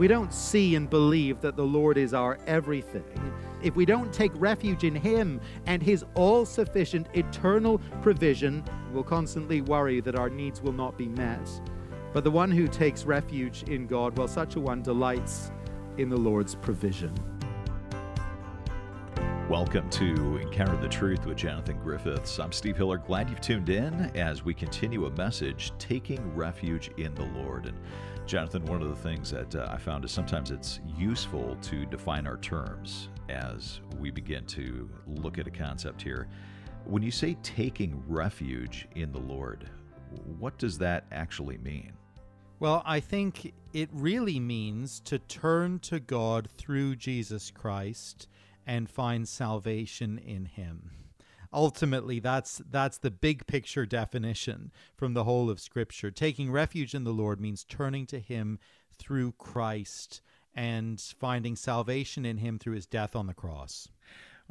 we don't see and believe that the Lord is our everything, if we don't take refuge in Him and His all sufficient eternal provision, we'll constantly worry that our needs will not be met. But the one who takes refuge in God, well, such a one delights in the Lord's provision. Welcome to Encounter the Truth with Jonathan Griffiths. I'm Steve Hiller. Glad you've tuned in as we continue a message, Taking Refuge in the Lord. And Jonathan, one of the things that uh, I found is sometimes it's useful to define our terms as we begin to look at a concept here. When you say taking refuge in the Lord, what does that actually mean? Well, I think it really means to turn to God through Jesus Christ and find salvation in him. Ultimately, that's that's the big picture definition from the whole of scripture. Taking refuge in the Lord means turning to him through Christ and finding salvation in him through his death on the cross.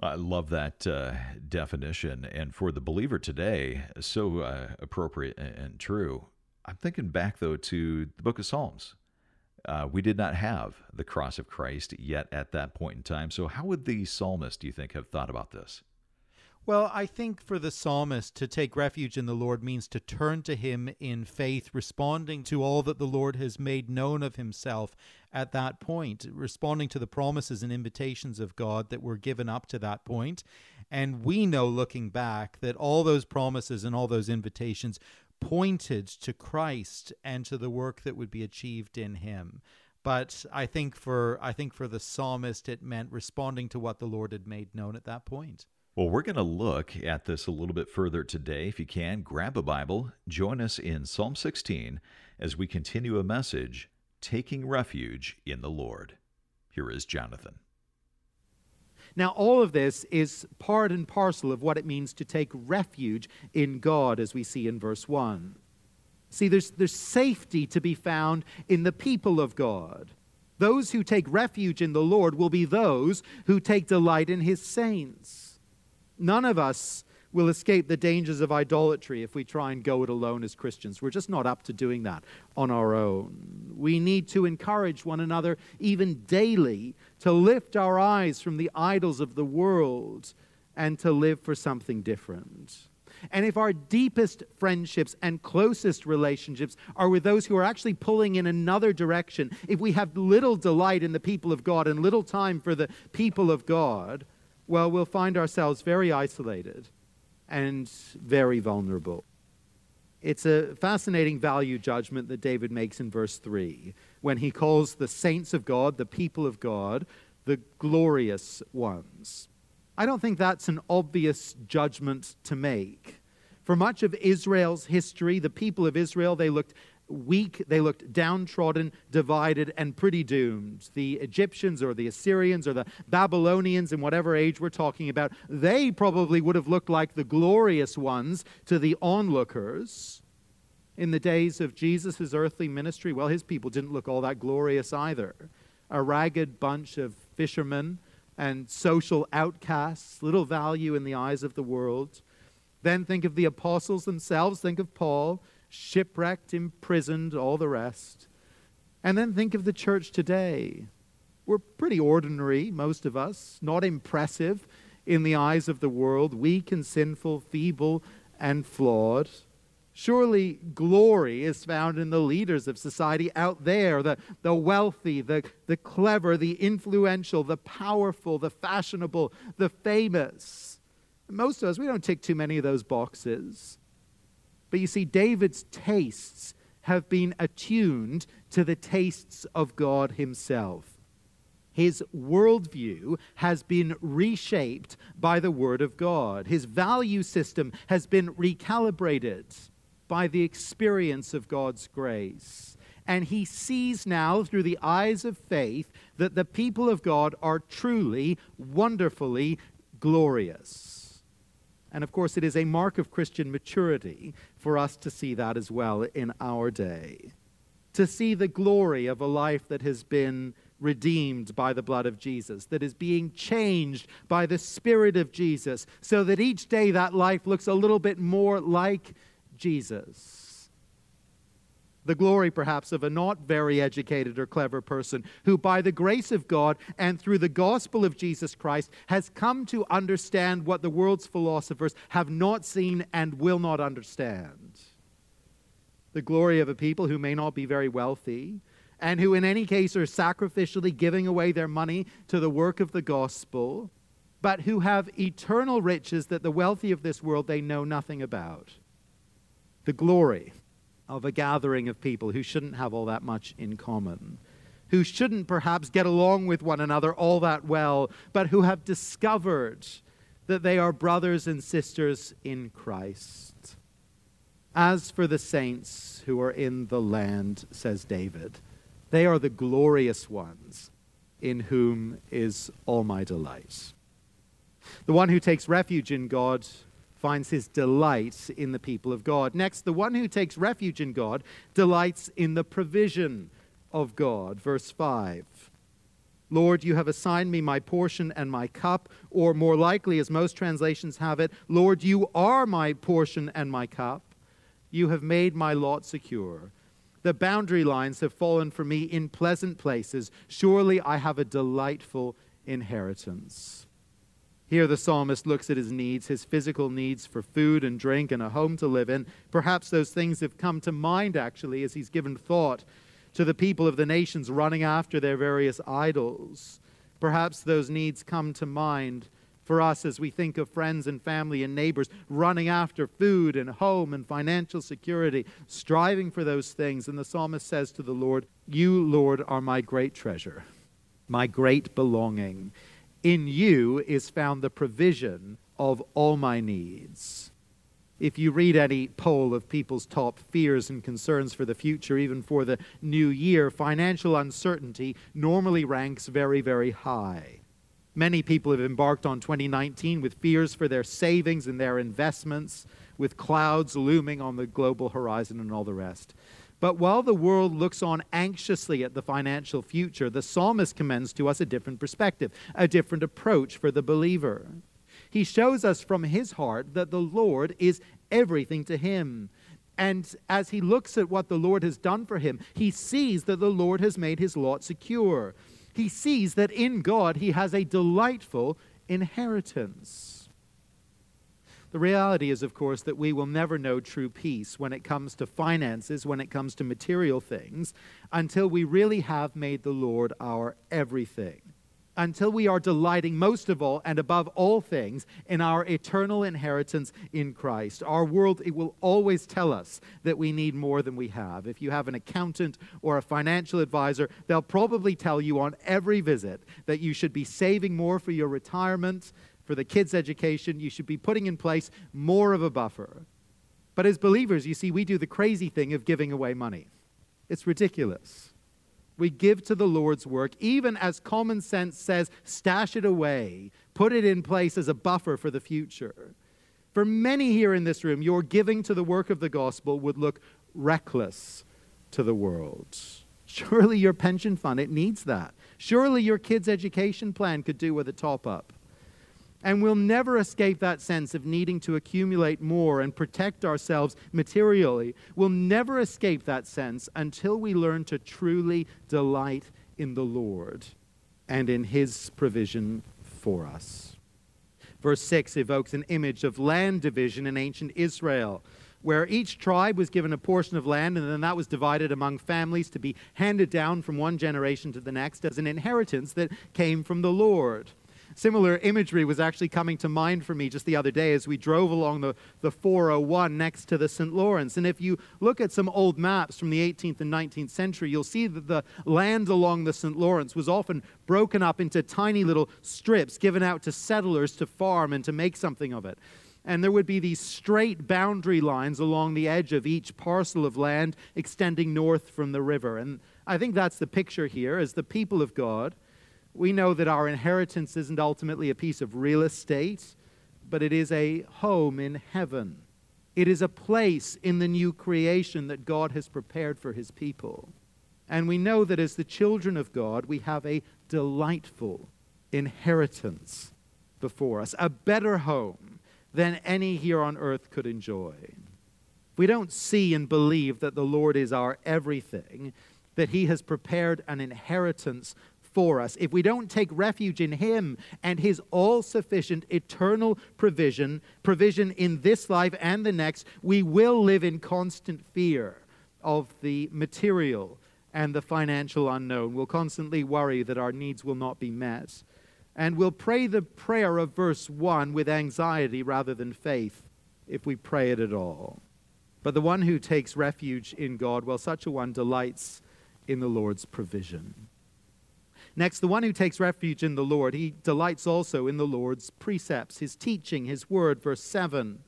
I love that uh, definition. And for the believer today, so uh, appropriate and true. I'm thinking back, though, to the book of Psalms. Uh, we did not have the cross of Christ yet at that point in time. So, how would the psalmist, do you think, have thought about this? Well, I think for the psalmist to take refuge in the Lord means to turn to him in faith, responding to all that the Lord has made known of himself at that point, responding to the promises and invitations of God that were given up to that point. And we know looking back that all those promises and all those invitations pointed to Christ and to the work that would be achieved in him. But I think for I think for the psalmist it meant responding to what the Lord had made known at that point. Well, we're going to look at this a little bit further today. If you can, grab a Bible, join us in Psalm 16 as we continue a message taking refuge in the Lord. Here is Jonathan. Now, all of this is part and parcel of what it means to take refuge in God, as we see in verse 1. See, there's, there's safety to be found in the people of God. Those who take refuge in the Lord will be those who take delight in his saints. None of us will escape the dangers of idolatry if we try and go it alone as Christians. We're just not up to doing that on our own. We need to encourage one another, even daily, to lift our eyes from the idols of the world and to live for something different. And if our deepest friendships and closest relationships are with those who are actually pulling in another direction, if we have little delight in the people of God and little time for the people of God, well, we'll find ourselves very isolated and very vulnerable. It's a fascinating value judgment that David makes in verse 3 when he calls the saints of God, the people of God, the glorious ones. I don't think that's an obvious judgment to make. For much of Israel's history, the people of Israel, they looked weak, they looked downtrodden, divided, and pretty doomed. The Egyptians or the Assyrians or the Babylonians, in whatever age we're talking about, they probably would have looked like the glorious ones to the onlookers. In the days of Jesus' earthly ministry, well, his people didn't look all that glorious either. A ragged bunch of fishermen and social outcasts, little value in the eyes of the world. Then think of the apostles themselves, think of Paul shipwrecked, imprisoned, all the rest. And then think of the church today. We're pretty ordinary, most of us, not impressive in the eyes of the world, weak and sinful, feeble and flawed. Surely glory is found in the leaders of society out there the, the wealthy, the, the clever, the influential, the powerful, the fashionable, the famous. Most of us, we don't tick too many of those boxes. But you see, David's tastes have been attuned to the tastes of God Himself. His worldview has been reshaped by the Word of God. His value system has been recalibrated by the experience of God's grace. And he sees now through the eyes of faith that the people of God are truly, wonderfully glorious. And of course, it is a mark of Christian maturity for us to see that as well in our day. To see the glory of a life that has been redeemed by the blood of Jesus, that is being changed by the Spirit of Jesus, so that each day that life looks a little bit more like Jesus. The glory, perhaps, of a not very educated or clever person who, by the grace of God and through the gospel of Jesus Christ, has come to understand what the world's philosophers have not seen and will not understand. The glory of a people who may not be very wealthy, and who, in any case, are sacrificially giving away their money to the work of the gospel, but who have eternal riches that the wealthy of this world they know nothing about. The glory of a gathering of people who shouldn't have all that much in common, who shouldn't perhaps get along with one another all that well, but who have discovered that they are brothers and sisters in Christ. As for the saints who are in the land, says David, they are the glorious ones in whom is all my delight. The one who takes refuge in God finds his delight in the people of God. Next, the one who takes refuge in God delights in the provision of God. Verse 5. Lord, you have assigned me my portion and my cup, or more likely, as most translations have it, Lord, you are my portion and my cup. You have made my lot secure. The boundary lines have fallen for me in pleasant places. Surely I have a delightful inheritance. Here, the psalmist looks at his needs, his physical needs for food and drink and a home to live in. Perhaps those things have come to mind, actually, as he's given thought to the people of the nations running after their various idols. Perhaps those needs come to mind for us as we think of friends and family and neighbors running after food and home and financial security, striving for those things. And the psalmist says to the Lord, You, Lord, are my great treasure, my great belonging. In you is found the provision of all my needs. If you read any poll of people's top fears and concerns for the future, even for the new year, financial uncertainty normally ranks very, very high. Many people have embarked on 2019 with fears for their savings and their investments, with clouds looming on the global horizon and all the rest. But while the world looks on anxiously at the financial future, the psalmist commends to us a different perspective, a different approach for the believer. He shows us from his heart that the Lord is everything to him. And as he looks at what the Lord has done for him, he sees that the Lord has made his lot secure he sees that in God he has a delightful inheritance. The reality is, of course, that we will never know true peace when it comes to finances, when it comes to material things, until we really have made the Lord our everything until we are delighting most of all and above all things in our eternal inheritance in Christ. Our world, it will always tell us that we need more than we have. If you have an accountant or a financial advisor, they'll probably tell you on every visit that you should be saving more for your retirement, for the kids' education. You should be putting in place more of a buffer. But as believers, you see, we do the crazy thing of giving away money. It's ridiculous we give to the Lord's work, even as common sense says, stash it away, put it in place as a buffer for the future. For many here in this room, your giving to the work of the gospel would look reckless to the world. Surely your pension fund, it needs that. Surely your kid's education plan could do with a top up. And we'll never escape that sense of needing to accumulate more and protect ourselves materially. We'll never escape that sense until we learn to truly delight in the Lord and in His provision for us. Verse 6 evokes an image of land division in ancient Israel, where each tribe was given a portion of land and then that was divided among families to be handed down from one generation to the next as an inheritance that came from the Lord. Similar imagery was actually coming to mind for me just the other day as we drove along the, the 401 next to the St. Lawrence. And if you look at some old maps from the 18th and 19th century, you'll see that the land along the St. Lawrence was often broken up into tiny little strips given out to settlers to farm and to make something of it and there would be these straight boundary lines along the edge of each parcel of land extending north from the river. And I think that's the picture here as the people of God we know that our inheritance isn't ultimately a piece of real estate, but it is a home in heaven. It is a place in the new creation that God has prepared for his people. And we know that as the children of God, we have a delightful inheritance before us, a better home than any here on earth could enjoy. we don't see and believe that the Lord is our everything, that He has prepared an inheritance for us, if we don't take refuge in Him and His all sufficient eternal provision, provision in this life and the next, we will live in constant fear of the material and the financial unknown. We'll constantly worry that our needs will not be met. And we'll pray the prayer of verse 1 with anxiety rather than faith if we pray it at all. But the one who takes refuge in God, well, such a one delights in the Lord's provision. Next, the one who takes refuge in the Lord, he delights also in the Lord's precepts, his teaching, his word. Verse 7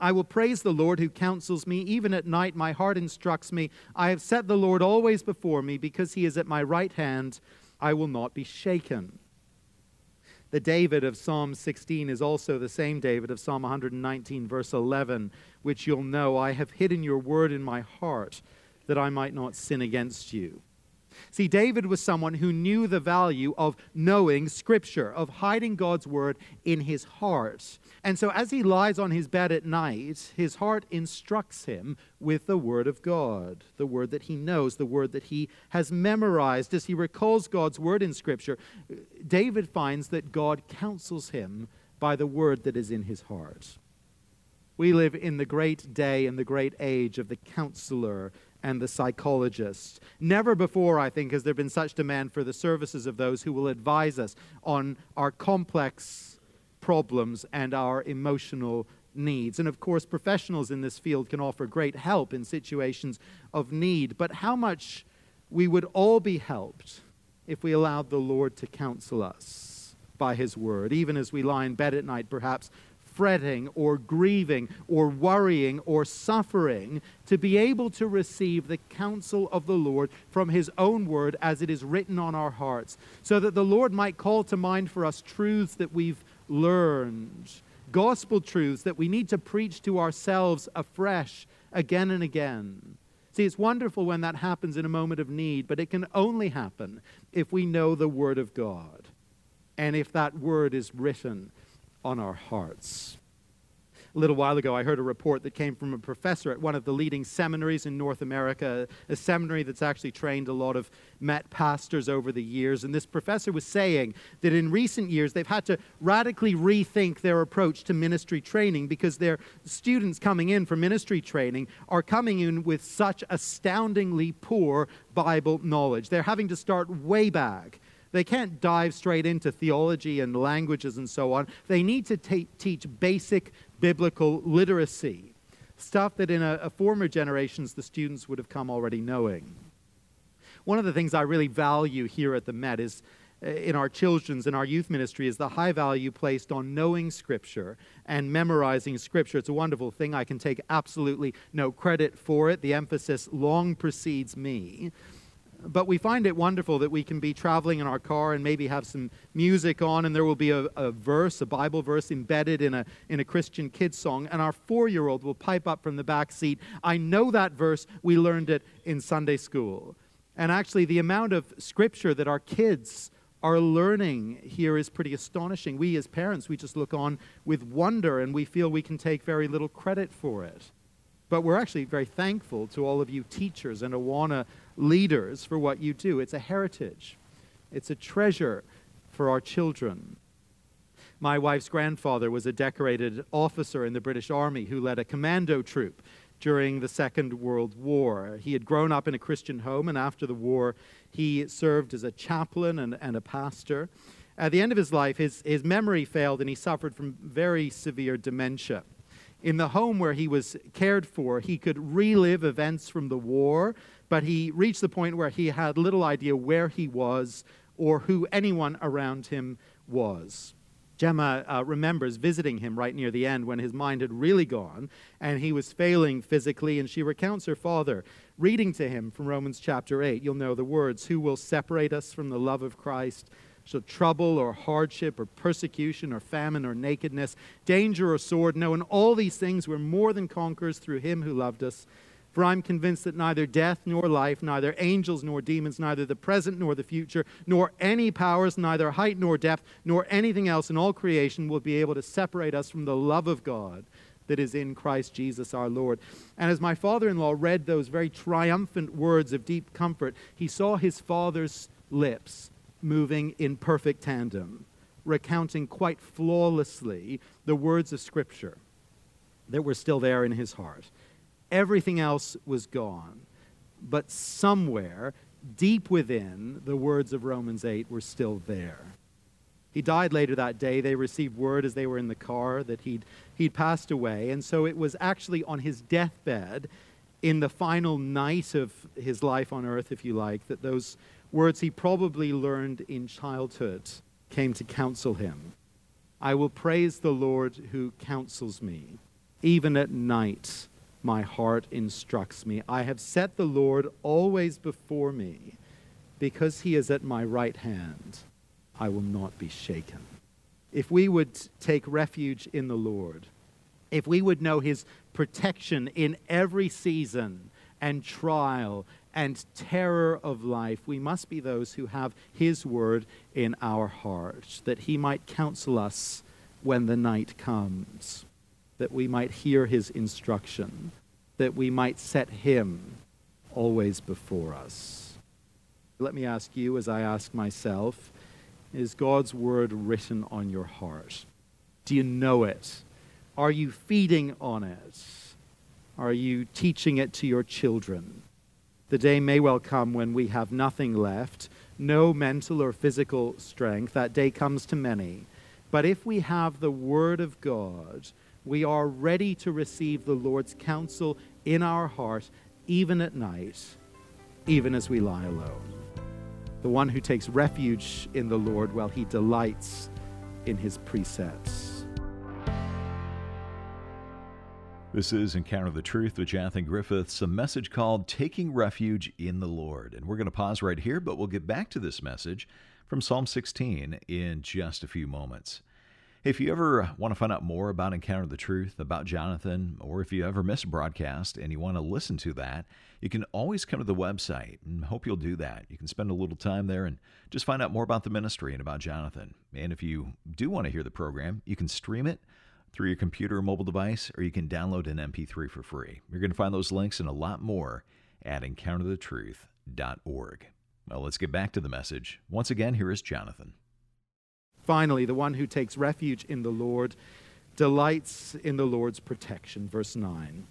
I will praise the Lord who counsels me. Even at night, my heart instructs me. I have set the Lord always before me because he is at my right hand. I will not be shaken. The David of Psalm 16 is also the same David of Psalm 119, verse 11, which you'll know I have hidden your word in my heart that I might not sin against you. See, David was someone who knew the value of knowing Scripture, of hiding God's Word in his heart. And so, as he lies on his bed at night, his heart instructs him with the Word of God, the Word that he knows, the Word that he has memorized. As he recalls God's Word in Scripture, David finds that God counsels him by the Word that is in his heart. We live in the great day and the great age of the counselor and the psychologist. Never before, I think, has there been such demand for the services of those who will advise us on our complex problems and our emotional needs. And of course, professionals in this field can offer great help in situations of need. But how much we would all be helped if we allowed the Lord to counsel us by His Word, even as we lie in bed at night, perhaps fretting or grieving or worrying or suffering, to be able to receive the counsel of the Lord from His own word as it is written on our hearts, so that the Lord might call to mind for us truths that we've learned, gospel truths that we need to preach to ourselves afresh again and again. See, it's wonderful when that happens in a moment of need, but it can only happen if we know the Word of God and if that Word is written on our hearts. A little while ago, I heard a report that came from a professor at one of the leading seminaries in North America, a seminary that's actually trained a lot of Met pastors over the years. And this professor was saying that in recent years, they've had to radically rethink their approach to ministry training because their students coming in for ministry training are coming in with such astoundingly poor Bible knowledge. They're having to start way back they can't dive straight into theology and languages and so on. They need to teach basic biblical literacy, stuff that in a, a former generations the students would have come already knowing. One of the things I really value here at the Met is uh, in our children's and our youth ministry is the high value placed on knowing Scripture and memorizing Scripture. It's a wonderful thing. I can take absolutely no credit for it. The emphasis long precedes me but we find it wonderful that we can be traveling in our car and maybe have some music on, and there will be a, a verse, a Bible verse embedded in a, in a Christian kids song, and our four year old will pipe up from the back seat. I know that verse. We learned it in Sunday school. And actually, the amount of scripture that our kids are learning here is pretty astonishing. We, as parents, we just look on with wonder and we feel we can take very little credit for it. But we're actually very thankful to all of you teachers and Awana leaders for what you do. It's a heritage, it's a treasure for our children. My wife's grandfather was a decorated officer in the British Army who led a commando troop during the Second World War. He had grown up in a Christian home, and after the war, he served as a chaplain and, and a pastor. At the end of his life, his, his memory failed, and he suffered from very severe dementia. In the home where he was cared for, he could relive events from the war, but he reached the point where he had little idea where he was or who anyone around him was. Gemma uh, remembers visiting him right near the end when his mind had really gone and he was failing physically, and she recounts her father reading to him from Romans chapter 8. You'll know the words Who will separate us from the love of Christ? Shall trouble or hardship or persecution or famine or nakedness, danger or sword? No, in all these things we're more than conquerors through him who loved us. For I'm convinced that neither death nor life, neither angels nor demons, neither the present nor the future, nor any powers, neither height nor depth, nor anything else in all creation will be able to separate us from the love of God that is in Christ Jesus our Lord. And as my father in law read those very triumphant words of deep comfort, he saw his father's lips moving in perfect tandem, recounting quite flawlessly the words of Scripture that were still there in his heart. Everything else was gone. But somewhere, deep within, the words of Romans 8 were still there. He died later that day. They received word as they were in the car that he'd, he'd passed away. And so it was actually on his deathbed, in the final night of his life on earth, if you like, that those words he probably learned in childhood came to counsel him. I will praise the Lord who counsels me. Even at night, my heart instructs me. I have set the Lord always before me. Because he is at my right hand, I will not be shaken. If we would take refuge in the Lord, if we would know his protection in every season and trial and terror of life, we must be those who have his word in our hearts, that he might counsel us when the night comes, that we might hear his instruction, that we might set him always before us. Let me ask you, as I ask myself, is God's word written on your heart? Do you know it? Are you feeding on it? Are you teaching it to your children? The day may well come when we have nothing left, no mental or physical strength. That day comes to many. But if we have the Word of God, we are ready to receive the Lord's counsel in our heart, even at night, even as we lie alone the one who takes refuge in the Lord while he delights in his precepts. This is Encounter the Truth with Jonathan Griffiths, a message called Taking Refuge in the Lord. And we're going to pause right here, but we'll get back to this message from Psalm 16 in just a few moments. If you ever want to find out more about Encounter the Truth, about Jonathan, or if you ever miss a broadcast and you want to listen to that, you can always come to the website and hope you'll do that. You can spend a little time there and just find out more about the ministry and about Jonathan. And if you do want to hear the program, you can stream it through your computer or mobile device, or you can download an MP3 for free. You're going to find those links and a lot more at encounterthetruth.org. Well, let's get back to the message. Once again, here is Jonathan. Finally, the one who takes refuge in the Lord delights in the Lord's protection. Verse 9.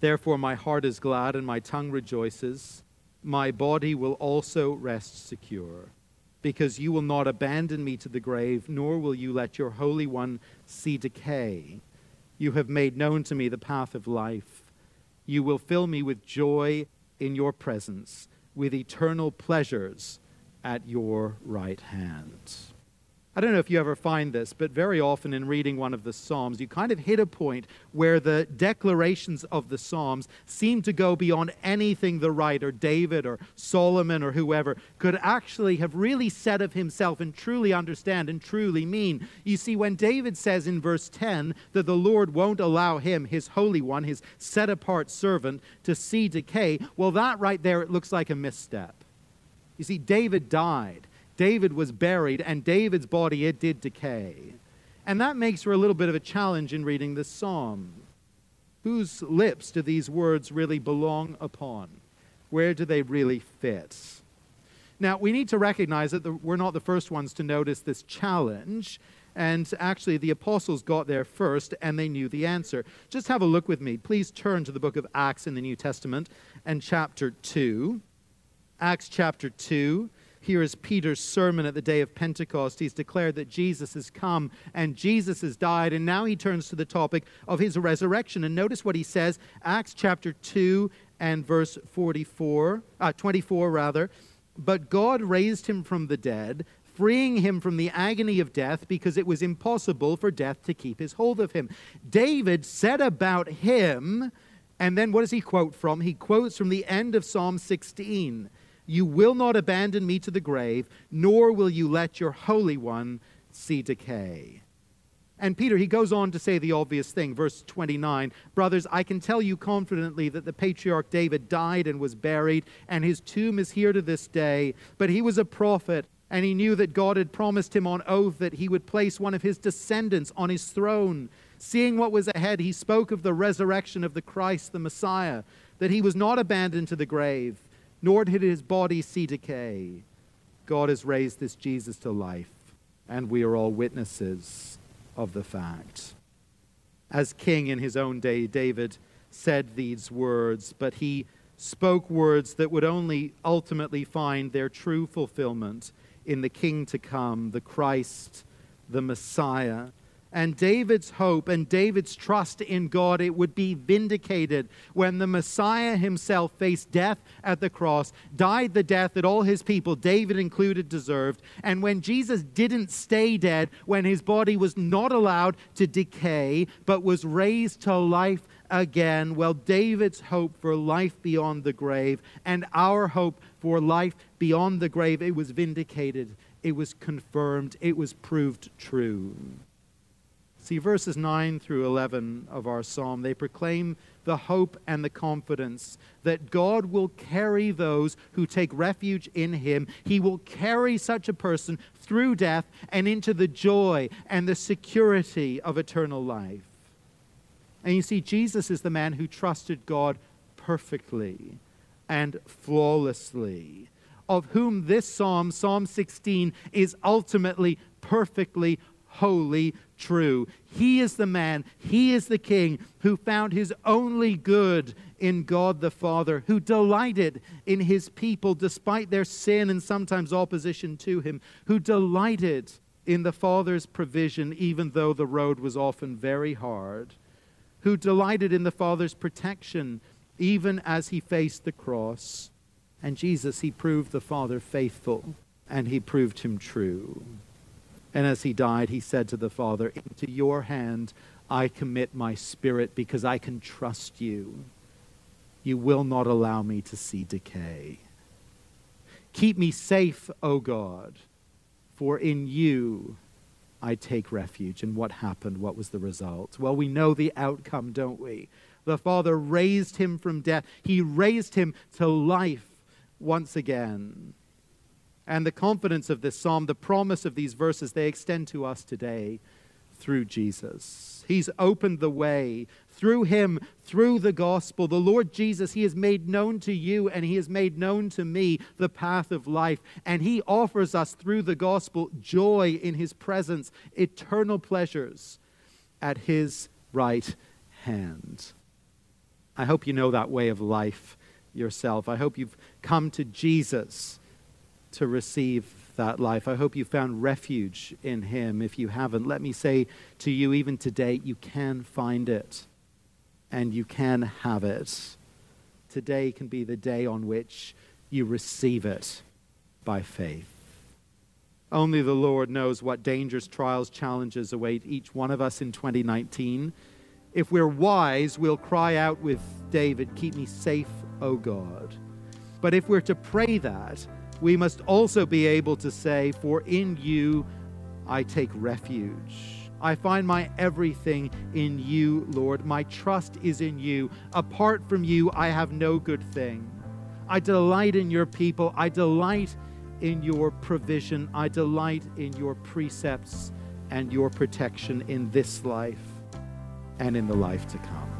Therefore, my heart is glad and my tongue rejoices. My body will also rest secure, because you will not abandon me to the grave, nor will you let your Holy One see decay. You have made known to me the path of life. You will fill me with joy in your presence, with eternal pleasures at your right hand. I don't know if you ever find this, but very often in reading one of the Psalms, you kind of hit a point where the declarations of the Psalms seem to go beyond anything the writer, David or Solomon or whoever, could actually have really said of himself and truly understand and truly mean. You see, when David says in verse 10 that the Lord won't allow him, his Holy One, his set apart servant, to see decay, well, that right there, it looks like a misstep. You see, David died. David was buried, and David's body, it did decay. And that makes for a little bit of a challenge in reading this psalm. Whose lips do these words really belong upon? Where do they really fit? Now, we need to recognize that the, we're not the first ones to notice this challenge. And actually, the apostles got there first and they knew the answer. Just have a look with me. Please turn to the book of Acts in the New Testament and chapter 2. Acts chapter 2. Here is Peter's sermon at the day of Pentecost. He's declared that Jesus has come and Jesus has died, and now he turns to the topic of his resurrection. And notice what he says, Acts chapter 2 and verse 44, uh, 24 rather. But God raised him from the dead, freeing him from the agony of death because it was impossible for death to keep his hold of him. David said about him, and then what does he quote from? He quotes from the end of Psalm 16. You will not abandon me to the grave, nor will you let your Holy One see decay. And Peter, he goes on to say the obvious thing, verse 29 Brothers, I can tell you confidently that the patriarch David died and was buried, and his tomb is here to this day. But he was a prophet, and he knew that God had promised him on oath that he would place one of his descendants on his throne. Seeing what was ahead, he spoke of the resurrection of the Christ, the Messiah, that he was not abandoned to the grave, nor did his body see decay. God has raised this Jesus to life, and we are all witnesses of the fact. As king in his own day, David said these words, but he spoke words that would only ultimately find their true fulfillment in the king to come, the Christ, the Messiah and David's hope and David's trust in God, it would be vindicated when the Messiah himself faced death at the cross, died the death that all his people, David included, deserved, and when Jesus didn't stay dead, when his body was not allowed to decay, but was raised to life again. Well, David's hope for life beyond the grave and our hope for life beyond the grave, it was vindicated, it was confirmed, it was proved true. See, verses 9 through 11 of our psalm, they proclaim the hope and the confidence that God will carry those who take refuge in Him. He will carry such a person through death and into the joy and the security of eternal life. And you see, Jesus is the man who trusted God perfectly and flawlessly, of whom this psalm, Psalm 16, is ultimately perfectly holy, true. He is the man, he is the king who found his only good in God the Father, who delighted in his people despite their sin and sometimes opposition to him, who delighted in the Father's provision even though the road was often very hard, who delighted in the Father's protection even as he faced the cross. And Jesus, he proved the Father faithful and he proved him true. And as he died, he said to the Father, Into your hand I commit my spirit because I can trust you. You will not allow me to see decay. Keep me safe, O God, for in you I take refuge. And what happened? What was the result? Well, we know the outcome, don't we? The Father raised him from death, He raised him to life once again. And the confidence of this psalm, the promise of these verses, they extend to us today through Jesus. He's opened the way through him, through the gospel. The Lord Jesus, he has made known to you and he has made known to me the path of life. And he offers us through the gospel joy in his presence, eternal pleasures at his right hand. I hope you know that way of life yourself. I hope you've come to Jesus to receive that life. I hope you found refuge in Him. If you haven't, let me say to you, even today, you can find it and you can have it. Today can be the day on which you receive it by faith. Only the Lord knows what dangers, trials, challenges await each one of us in 2019. If we're wise, we'll cry out with David, Keep me safe, O God. But if we're to pray that, we must also be able to say, For in you I take refuge. I find my everything in you, Lord. My trust is in you. Apart from you, I have no good thing. I delight in your people. I delight in your provision. I delight in your precepts and your protection in this life and in the life to come.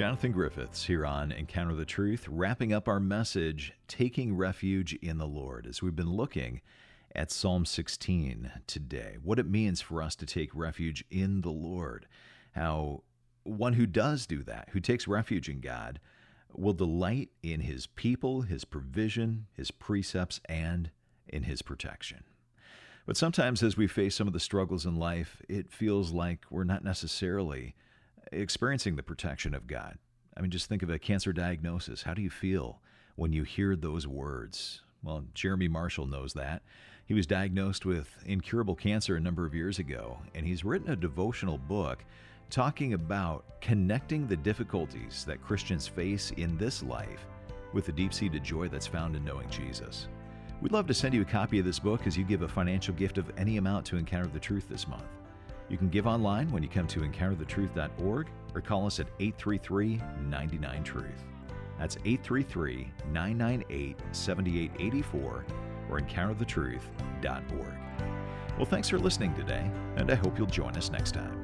Jonathan Griffiths here on Encounter the Truth, wrapping up our message, Taking Refuge in the Lord, as we've been looking at Psalm 16 today, what it means for us to take refuge in the Lord, how one who does do that, who takes refuge in God, will delight in his people, his provision, his precepts, and in his protection. But sometimes as we face some of the struggles in life, it feels like we're not necessarily experiencing the protection of God. I mean, just think of a cancer diagnosis. How do you feel when you hear those words? Well, Jeremy Marshall knows that. He was diagnosed with incurable cancer a number of years ago, and he's written a devotional book talking about connecting the difficulties that Christians face in this life with the deep seated joy that's found in knowing Jesus. We'd love to send you a copy of this book as you give a financial gift of any amount to encounter the truth this month. You can give online when you come to encounterthetruth.org or call us at 833 99 Truth. That's 833 998 7884 or encounterthetruth.org. Well, thanks for listening today, and I hope you'll join us next time.